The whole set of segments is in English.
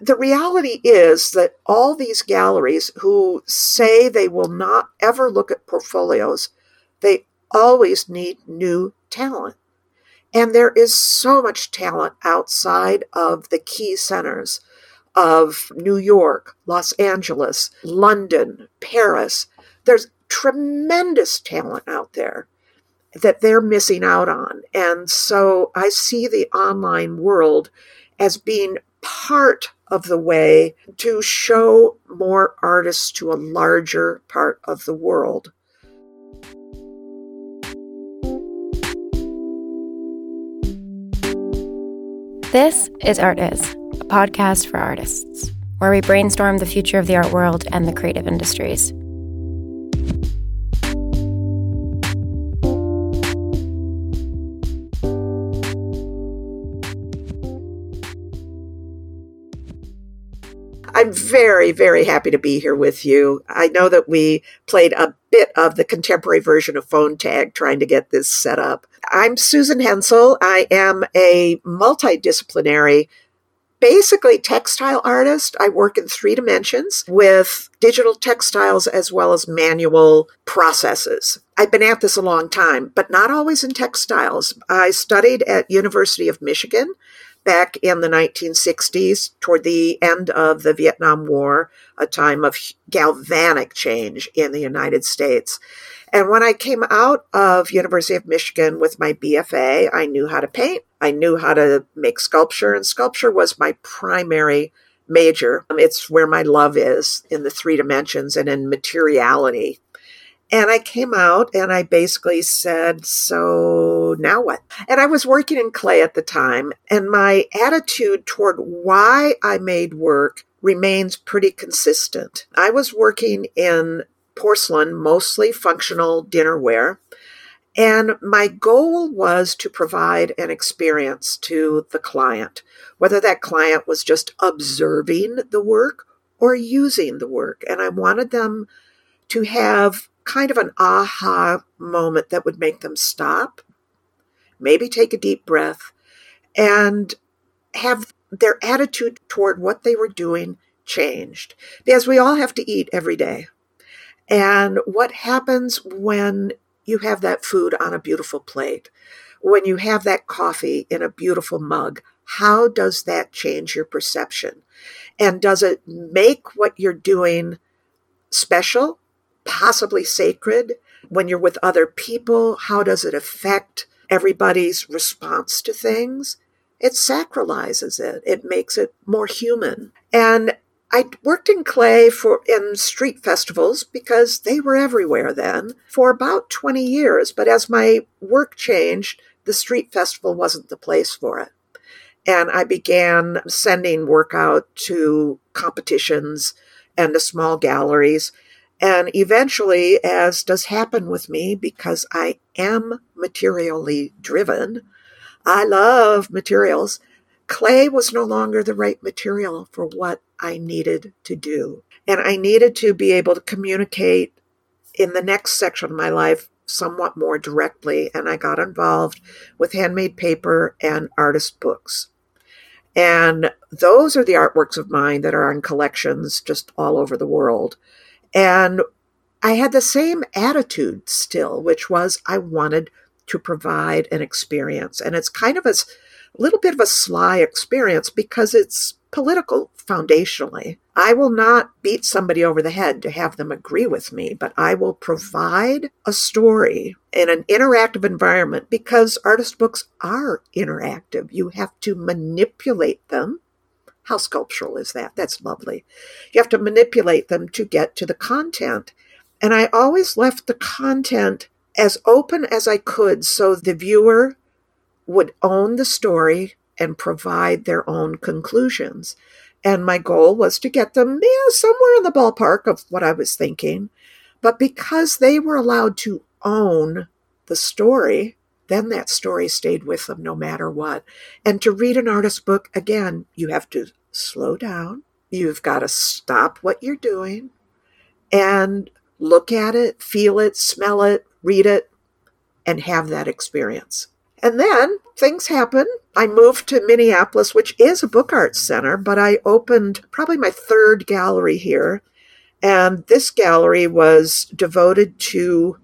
the reality is that all these galleries who say they will not ever look at portfolios, they always need new talent. And there is so much talent outside of the key centers of New York, Los Angeles, London, Paris. There's tremendous talent out there that they're missing out on. And so I see the online world as being part of the way to show more artists to a larger part of the world. This is Art Is, a podcast for artists, where we brainstorm the future of the art world and the creative industries. I'm very, very happy to be here with you. I know that we played a bit of the contemporary version of phone tag trying to get this set up. I'm Susan Hensel. I am a multidisciplinary basically textile artist. I work in three dimensions with digital textiles as well as manual processes. I've been at this a long time, but not always in textiles. I studied at University of Michigan back in the 1960s, toward the end of the Vietnam War, a time of galvanic change in the United States. And when I came out of University of Michigan with my BFA, I knew how to paint. I knew how to make sculpture, and sculpture was my primary major. It's where my love is in the three dimensions and in materiality. And I came out and I basically said, So now what? And I was working in clay at the time, and my attitude toward why I made work remains pretty consistent. I was working in porcelain, mostly functional dinnerware. And my goal was to provide an experience to the client, whether that client was just observing the work or using the work. And I wanted them to have kind of an aha moment that would make them stop, maybe take a deep breath, and have their attitude toward what they were doing changed. Because we all have to eat every day. And what happens when you have that food on a beautiful plate? When you have that coffee in a beautiful mug, how does that change your perception? And does it make what you're doing special possibly sacred when you're with other people? How does it affect everybody's response to things? It sacralizes it. It makes it more human. And I worked in clay for in street festivals because they were everywhere then for about 20 years, but as my work changed, the street festival wasn't the place for it. And I began sending work out to competitions and to small galleries and eventually, as does happen with me, because I am materially driven, I love materials. Clay was no longer the right material for what I needed to do. And I needed to be able to communicate in the next section of my life somewhat more directly. And I got involved with handmade paper and artist books. And those are the artworks of mine that are in collections just all over the world. And I had the same attitude still, which was I wanted to provide an experience. And it's kind of a little bit of a sly experience because it's political foundationally. I will not beat somebody over the head to have them agree with me, but I will provide a story in an interactive environment because artist books are interactive. You have to manipulate them how sculptural is that? That's lovely. You have to manipulate them to get to the content. And I always left the content as open as I could so the viewer would own the story and provide their own conclusions. And my goal was to get them yeah, somewhere in the ballpark of what I was thinking. But because they were allowed to own the story, then that story stayed with them no matter what. And to read an artist book, again, you have to slow down. You've got to stop what you're doing and look at it, feel it, smell it, read it, and have that experience. And then things happen. I moved to Minneapolis, which is a book arts center, but I opened probably my third gallery here. And this gallery was devoted to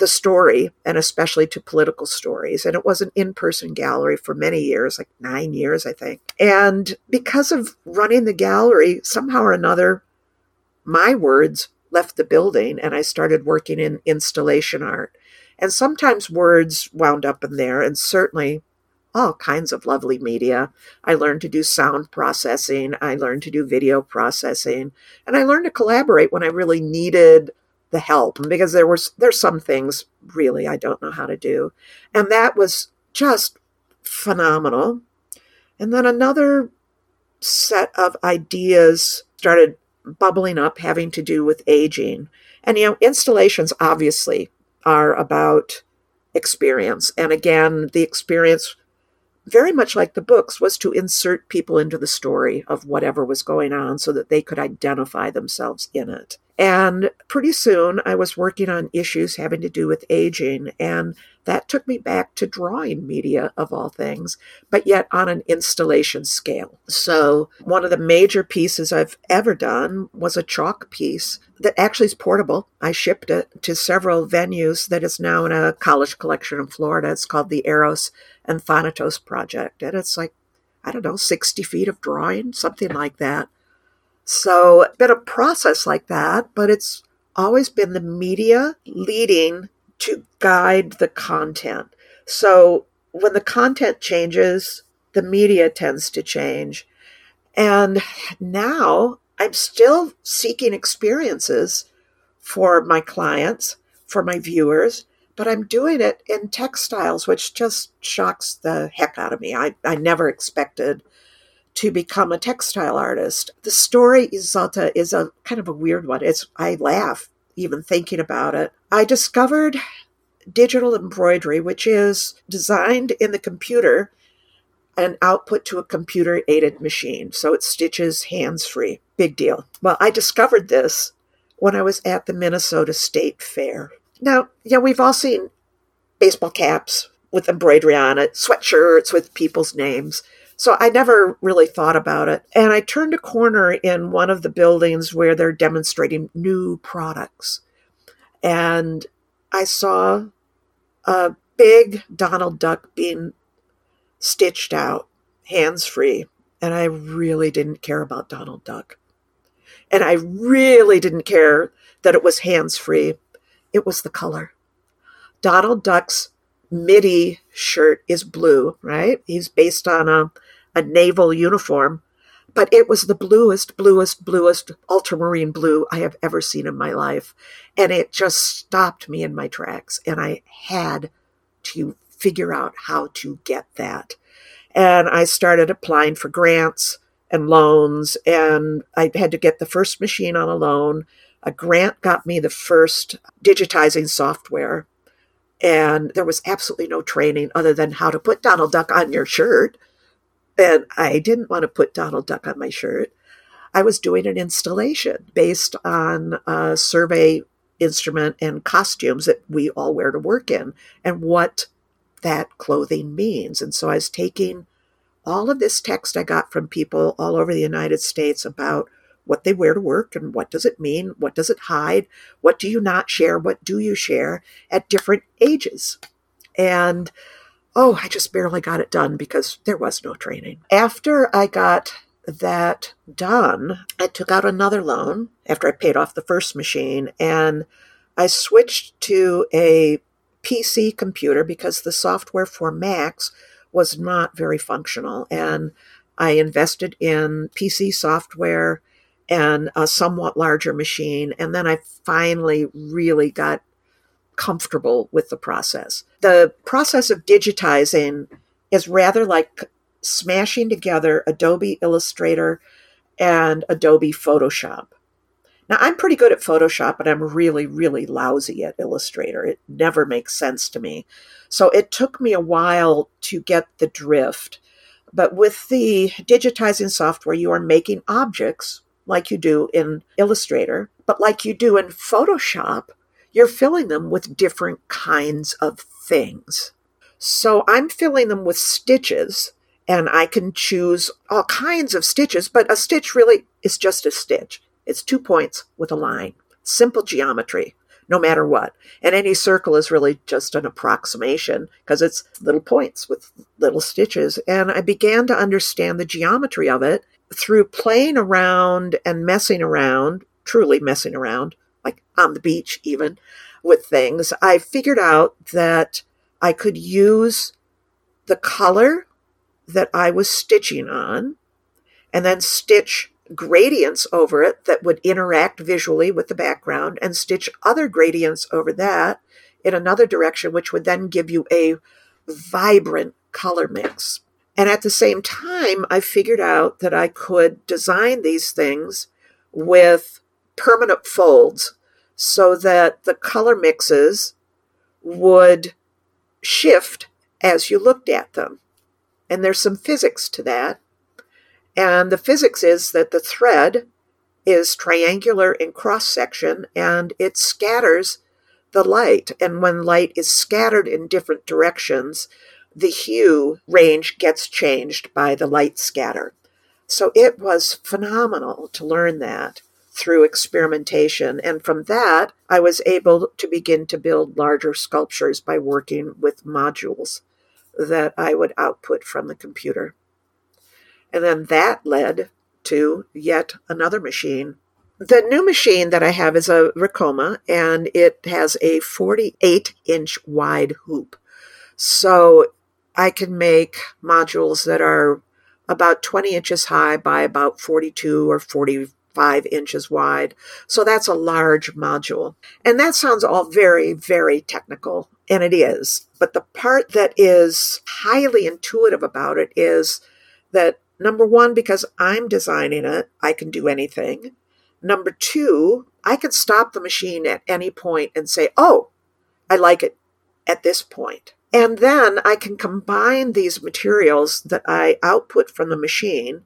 the story and especially to political stories. And it was an in person gallery for many years, like nine years, I think. And because of running the gallery, somehow or another, my words left the building and I started working in installation art. And sometimes words wound up in there, and certainly all kinds of lovely media. I learned to do sound processing, I learned to do video processing, and I learned to collaborate when I really needed the help because there was there's some things really I don't know how to do. And that was just phenomenal. And then another set of ideas started bubbling up having to do with aging. And you know, installations obviously are about experience. And again, the experience very much like the books, was to insert people into the story of whatever was going on so that they could identify themselves in it. And pretty soon I was working on issues having to do with aging, and that took me back to drawing media of all things, but yet on an installation scale. So, one of the major pieces I've ever done was a chalk piece that actually is portable. I shipped it to several venues that is now in a college collection in Florida. It's called the Eros and Thanatos Project, and it's like, I don't know, 60 feet of drawing, something like that. So, it's been a process like that, but it's always been the media leading to guide the content. So, when the content changes, the media tends to change. And now I'm still seeking experiences for my clients, for my viewers, but I'm doing it in textiles, which just shocks the heck out of me. I, I never expected to become a textile artist. The story Izolda is a kind of a weird one. It's I laugh even thinking about it. I discovered digital embroidery, which is designed in the computer and output to a computer aided machine. So it stitches hands free. Big deal. Well, I discovered this when I was at the Minnesota State Fair. Now, yeah, we've all seen baseball caps with embroidery on it, sweatshirts with people's names. So I never really thought about it. And I turned a corner in one of the buildings where they're demonstrating new products. And I saw a big Donald Duck being stitched out, hands free. And I really didn't care about Donald Duck. And I really didn't care that it was hands free. It was the color. Donald Duck's middy shirt is blue, right? He's based on a a naval uniform, but it was the bluest, bluest, bluest ultramarine blue I have ever seen in my life. And it just stopped me in my tracks. And I had to figure out how to get that. And I started applying for grants and loans, and I had to get the first machine on a loan. A grant got me the first digitizing software, and there was absolutely no training other than how to put Donald Duck on your shirt. And I didn't want to put Donald Duck on my shirt. I was doing an installation based on a survey instrument and costumes that we all wear to work in and what that clothing means. And so I was taking all of this text I got from people all over the United States about what they wear to work and what does it mean, what does it hide, what do you not share, what do you share at different ages. And oh, I just barely got it done because there was no training. After I got that done, I took out another loan after I paid off the first machine and I switched to a PC computer because the software for Macs was not very functional. And I invested in PC software and a somewhat larger machine. And then I finally really got comfortable with the process. The process of digitizing is rather like smashing together Adobe Illustrator and Adobe Photoshop. Now, I'm pretty good at Photoshop, but I'm really, really lousy at Illustrator. It never makes sense to me. So it took me a while to get the drift. But with the digitizing software, you are making objects like you do in Illustrator, but like you do in Photoshop, you're filling them with different kinds of things. So I'm filling them with stitches and I can choose all kinds of stitches, but a stitch really is just a stitch. It's two points with a line. Simple geometry, no matter what. And any circle is really just an approximation because it's little points with little stitches. And I began to understand the geometry of it through playing around and messing around, truly messing around, like on the beach even, with things. I figured out that I could use the color that I was stitching on and then stitch gradients over it that would interact visually with the background and stitch other gradients over that in another direction, which would then give you a vibrant color mix. And at the same time, I figured out that I could design these things with permanent folds so that the color mixes would shift as you looked at them. And there's some physics to that. And the physics is that the thread is triangular in cross section and it scatters the light. And when light is scattered in different directions, the hue range gets changed by the light scatter. So it was phenomenal to learn that through experimentation. And from that, I was able to begin to build larger sculptures by working with modules that I would output from the computer. And then that led to yet another machine. The new machine that I have is a Ricoma, and it has a 48 inch wide hoop. So I can make modules that are about 20 inches high by about 42 or 45 inches wide. So that's a large module. And that sounds all very, very technical, and it is. But the part that is highly intuitive about it is that Number one, because I'm designing it, I can do anything. Number two, I can stop the machine at any point and say, oh, I like it at this point. And then I can combine these materials that I output from the machine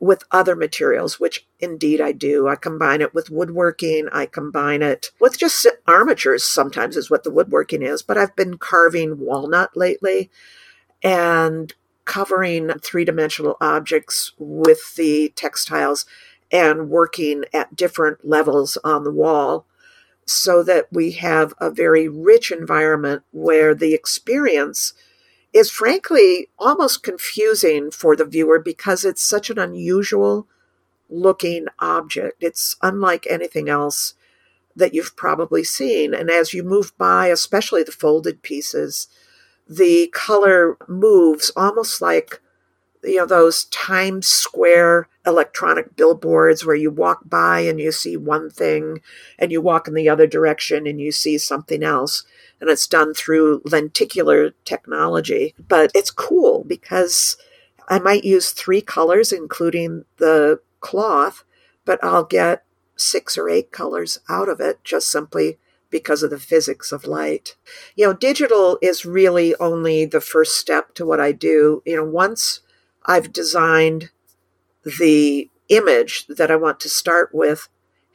with other materials, which indeed I do. I combine it with woodworking. I combine it with just armatures sometimes, is what the woodworking is. But I've been carving walnut lately and covering three dimensional objects with the textiles and working at different levels on the wall so that we have a very rich environment where the experience is frankly almost confusing for the viewer because it's such an unusual looking object. It's unlike anything else that you've probably seen. And as you move by, especially the folded pieces, the color moves almost like you know those Times Square electronic billboards where you walk by and you see one thing and you walk in the other direction and you see something else and it's done through lenticular technology but it's cool because I might use three colors including the cloth but I'll get six or eight colors out of it just simply because of the physics of light. You know, digital is really only the first step to what I do. You know, once I've designed the image that I want to start with,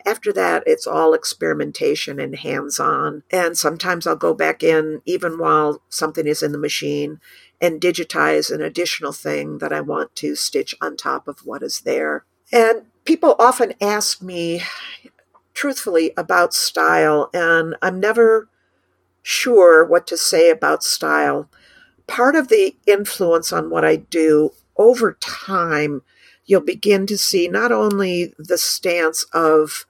after that, it's all experimentation and hands on. And sometimes I'll go back in, even while something is in the machine, and digitize an additional thing that I want to stitch on top of what is there. And people often ask me, truthfully about style, and I'm never sure what to say about style. Part of the influence on what I do over time, you'll begin to see not only the stance of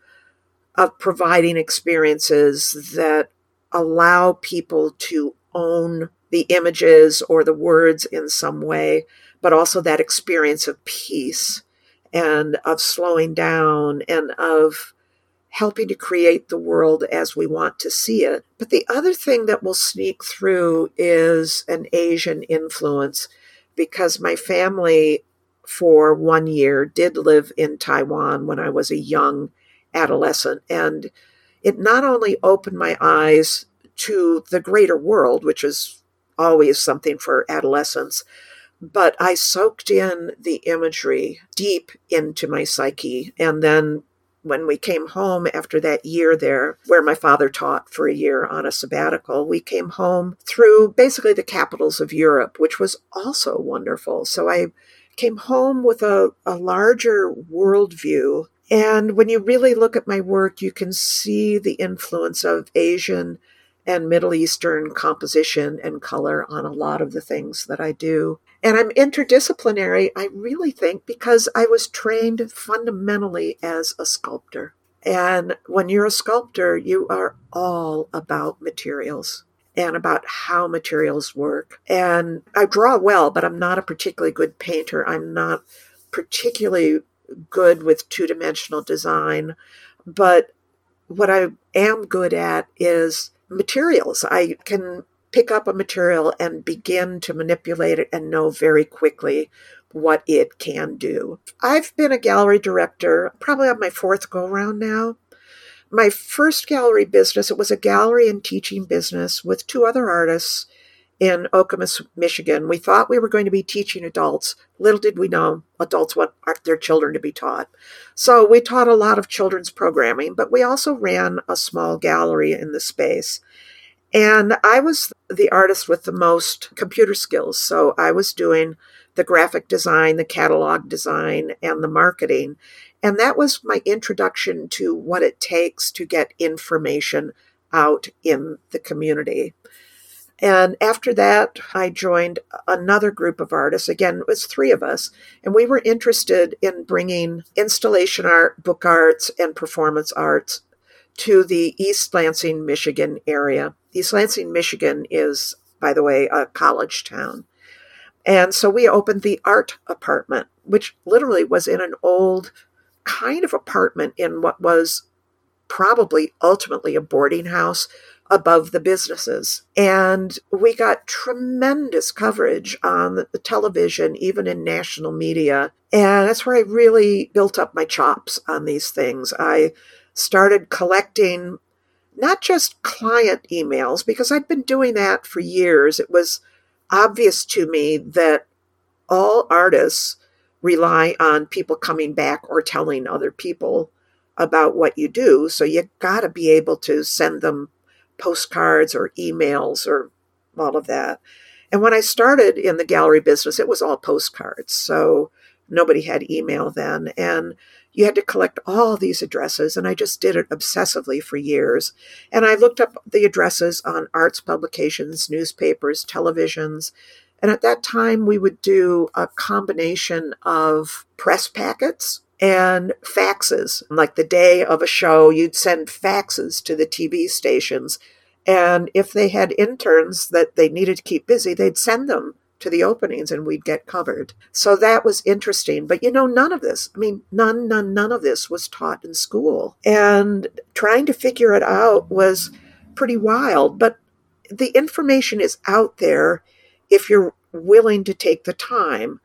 of providing experiences that allow people to own the images or the words in some way, but also that experience of peace and of slowing down and of helping to create the world as we want to see it. But the other thing that will sneak through is an Asian influence because my family for one year did live in Taiwan when I was a young adolescent. And it not only opened my eyes to the greater world, which is always something for adolescents, but I soaked in the imagery deep into my psyche and then when we came home after that year there, where my father taught for a year on a sabbatical, we came home through basically the capitals of Europe, which was also wonderful. So I came home with a, a larger worldview. And when you really look at my work, you can see the influence of Asian and Middle Eastern composition and color on a lot of the things that I do. And I'm interdisciplinary, I really think, because I was trained fundamentally as a sculptor. And when you're a sculptor, you are all about materials and about how materials work. And I draw well, but I'm not a particularly good painter. I'm not particularly good with two dimensional design. But what I am good at is materials. I can pick up a material and begin to manipulate it and know very quickly what it can do. I've been a gallery director probably on my fourth go round now. My first gallery business, it was a gallery and teaching business with two other artists in Okemos, Michigan. We thought we were going to be teaching adults. Little did we know adults want their children to be taught. So we taught a lot of children's programming, but we also ran a small gallery in the space. And I was the artist with the most computer skills. So I was doing the graphic design, the catalog design, and the marketing. And that was my introduction to what it takes to get information out in the community. And after that, I joined another group of artists. Again, it was three of us. And we were interested in bringing installation art, book arts, and performance arts to the East Lansing, Michigan area. East Lansing, Michigan is, by the way, a college town. And so we opened the art apartment, which literally was in an old kind of apartment in what was probably ultimately a boarding house above the businesses. And we got tremendous coverage on the television, even in national media. And that's where I really built up my chops on these things. I started collecting not just client emails, because I'd been doing that for years. It was obvious to me that all artists rely on people coming back or telling other people about what you do. So you got to be able to send them postcards or emails or all of that. And when I started in the gallery business, it was all postcards. So nobody had email then. And you had to collect all these addresses. And I just did it obsessively for years. And I looked up the addresses on arts publications, newspapers, televisions. And at that time, we would do a combination of press packets and faxes. Like the day of a show, you'd send faxes to the TV stations. And if they had interns that they needed to keep busy, they'd send them to the openings and we'd get covered. So that was interesting. But you know, none of this, I mean, none, none, none of this was taught in school. And trying to figure it out was pretty wild. But the information is out there if you're willing to take the time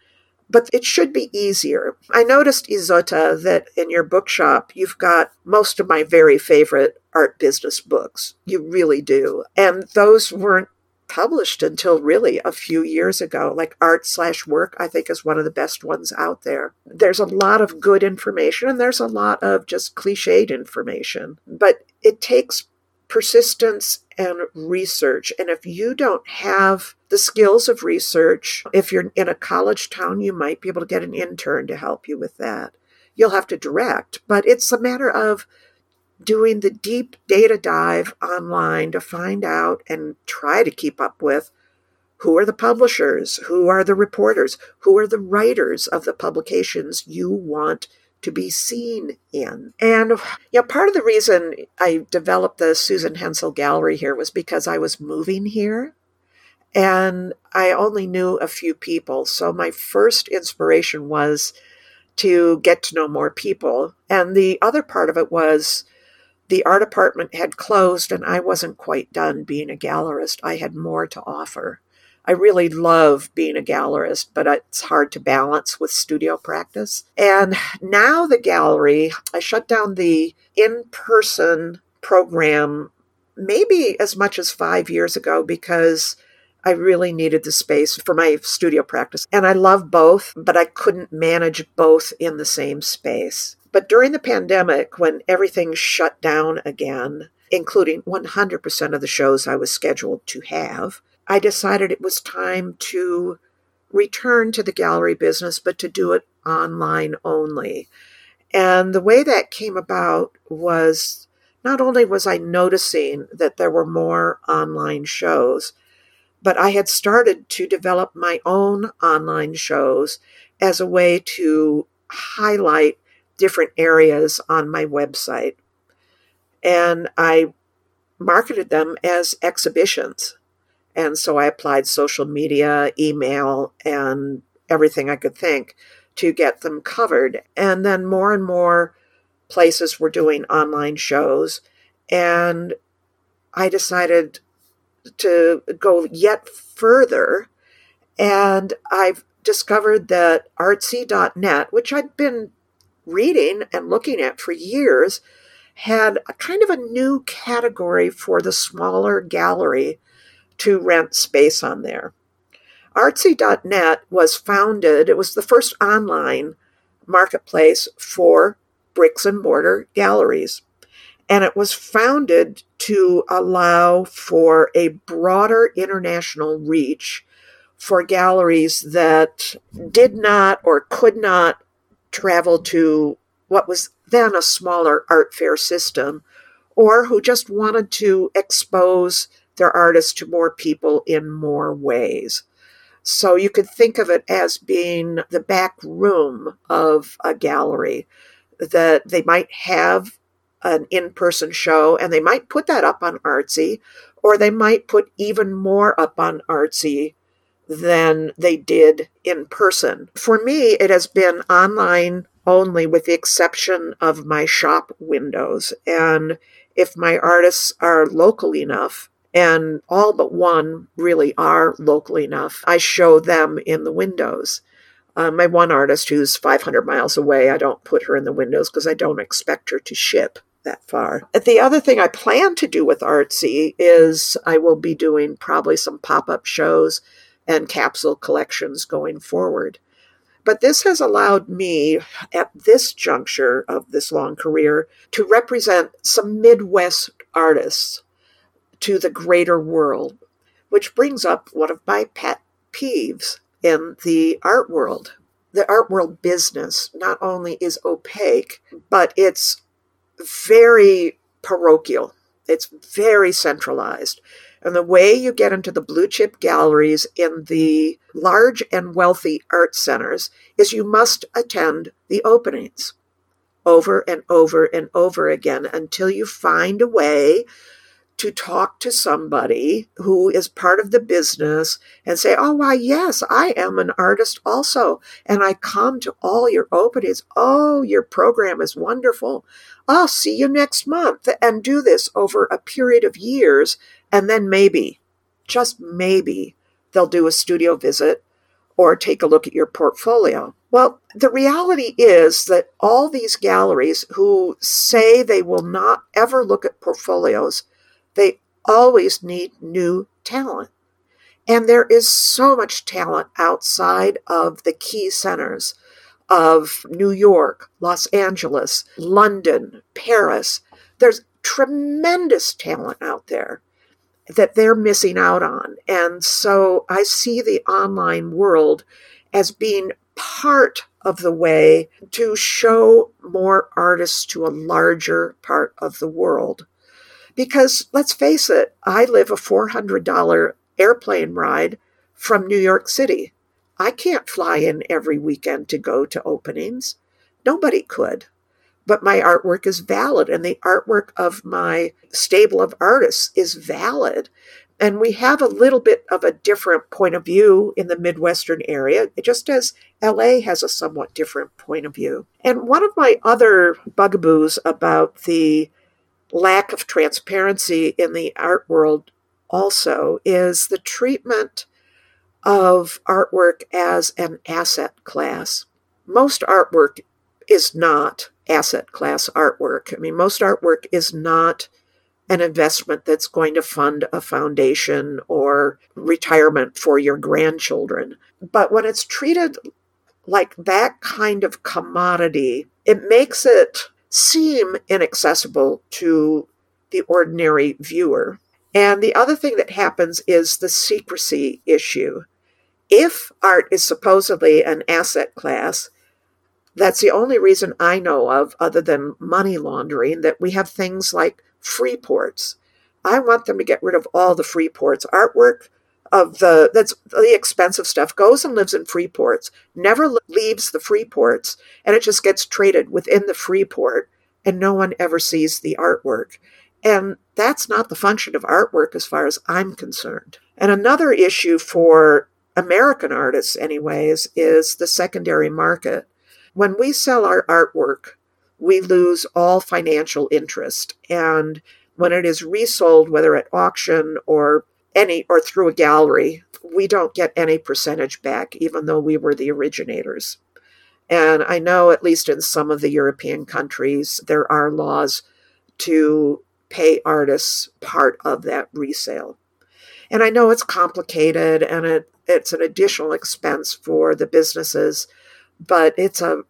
but it should be easier. I noticed, Izolda, that in your bookshop, you've got most of my very favorite art business books. You really do. And those weren't published until really a few years ago. Like Art slash Work, I think is one of the best ones out there. There's a lot of good information and there's a lot of just cliched information, but it takes persistence and research. And if you don't have the skills of research, if you're in a college town, you might be able to get an intern to help you with that. You'll have to direct, but it's a matter of doing the deep data dive online to find out and try to keep up with who are the publishers, who are the reporters, who are the writers of the publications you want to be seen in. And you know, part of the reason I developed the Susan Hensel Gallery here was because I was moving here and I only knew a few people. So my first inspiration was to get to know more people. And the other part of it was the art apartment had closed and I wasn't quite done being a gallerist. I had more to offer. I really love being a gallerist, but it's hard to balance with studio practice. And now the gallery, I shut down the in person program maybe as much as five years ago because I really needed the space for my studio practice. And I love both, but I couldn't manage both in the same space. But during the pandemic, when everything shut down again, including 100% of the shows I was scheduled to have, I decided it was time to return to the gallery business, but to do it online only. And the way that came about was not only was I noticing that there were more online shows, but I had started to develop my own online shows as a way to highlight different areas on my website. And I marketed them as exhibitions. And so I applied social media, email, and everything I could think to get them covered. And then more and more places were doing online shows. And I decided to go yet further. And I've discovered that artsy.net, which I'd been reading and looking at for years, had a kind of a new category for the smaller gallery to rent space on there. Artsy.net was founded, it was the first online marketplace for bricks and mortar galleries. And it was founded to allow for a broader international reach for galleries that did not or could not travel to what was then a smaller art fair system, or who just wanted to expose their artists to more people in more ways. So you could think of it as being the back room of a gallery that they might have an in person show and they might put that up on Artsy, or they might put even more up on Artsy than they did in person. For me, it has been online only with the exception of my shop windows. And if my artists are local enough, and all but one really are local enough, I show them in the windows. Uh, my one artist who's 500 miles away, I don't put her in the windows because I don't expect her to ship that far. The other thing I plan to do with Artsy is I will be doing probably some pop up shows and capsule collections going forward. But this has allowed me at this juncture of this long career to represent some Midwest artists to the greater world, which brings up one of my pet peeves in the art world. The art world business not only is opaque, but it's very parochial. It's very centralized. And the way you get into the blue chip galleries in the large and wealthy art centers is you must attend the openings over and over and over again until you find a way to talk to somebody who is part of the business and say, Oh, why, yes, I am an artist also. And I come to all your openings. Oh, your program is wonderful. I'll see you next month and do this over a period of years and then maybe, just maybe, they'll do a studio visit or take a look at your portfolio. Well, the reality is that all these galleries who say they will not ever look at portfolios, they always need new talent. And there is so much talent outside of the key centers of New York, Los Angeles, London, Paris. There's tremendous talent out there that they're missing out on. And so I see the online world as being part of the way to show more artists to a larger part of the world. Because let's face it, I live a $400 airplane ride from New York City. I can't fly in every weekend to go to openings. Nobody could but my artwork is valid and the artwork of my stable of artists is valid. And we have a little bit of a different point of view in the Midwestern area, just as LA has a somewhat different point of view. And one of my other bugaboos about the lack of transparency in the art world also is the treatment of artwork as an asset class. Most artwork is not asset class artwork. I mean, most artwork is not an investment that's going to fund a foundation or retirement for your grandchildren. But when it's treated like that kind of commodity, it makes it seem inaccessible to the ordinary viewer. And the other thing that happens is the secrecy issue. If art is supposedly an asset class, that's the only reason I know of, other than money laundering, that we have things like free ports. I want them to get rid of all the free ports. Artwork of the that's the expensive stuff goes and lives in free ports, never leaves the free ports, and it just gets traded within the free port, and no one ever sees the artwork. And that's not the function of artwork as far as I'm concerned. And another issue for American artists, anyways, is the secondary market. When we sell our artwork, we lose all financial interest. And when it is resold, whether at auction or any or through a gallery, we don't get any percentage back, even though we were the originators. And I know, at least in some of the European countries, there are laws to pay artists part of that resale. And I know it's complicated and it, it's an additional expense for the businesses, but it's a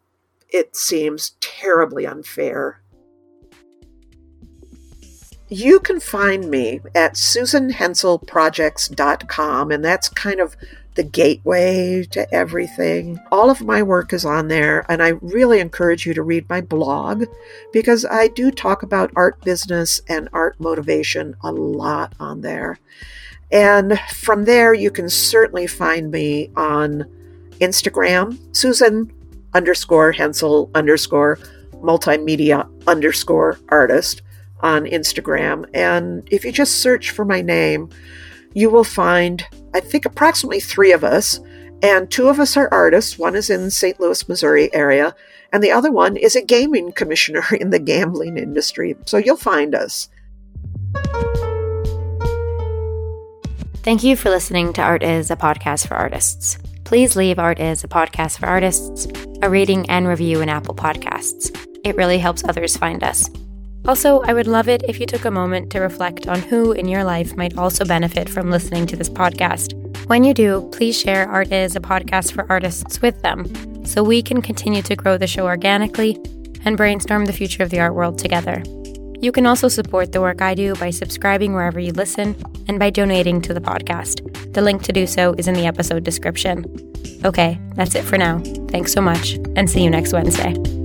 it seems terribly unfair. You can find me at susanhenselprojects.com, and that's kind of the gateway to everything. All of my work is on there, and I really encourage you to read my blog because I do talk about art business and art motivation a lot on there. And from there, you can certainly find me on Instagram, Susan underscore Hensel underscore multimedia underscore artist on Instagram. And if you just search for my name, you will find, I think, approximately three of us. And two of us are artists. One is in St. Louis, Missouri area, and the other one is a gaming commissioner in the gambling industry. So you'll find us. Thank you for listening to Art Is, a podcast for artists. Please leave Art Is, a podcast for artists, a rating and review in Apple Podcasts. It really helps others find us. Also, I would love it if you took a moment to reflect on who in your life might also benefit from listening to this podcast. When you do, please share Art is a podcast for artists with them so we can continue to grow the show organically and brainstorm the future of the art world together. You can also support the work I do by subscribing wherever you listen and by donating to the podcast. The link to do so is in the episode description. Okay, that's it for now. Thanks so much, and see you next Wednesday.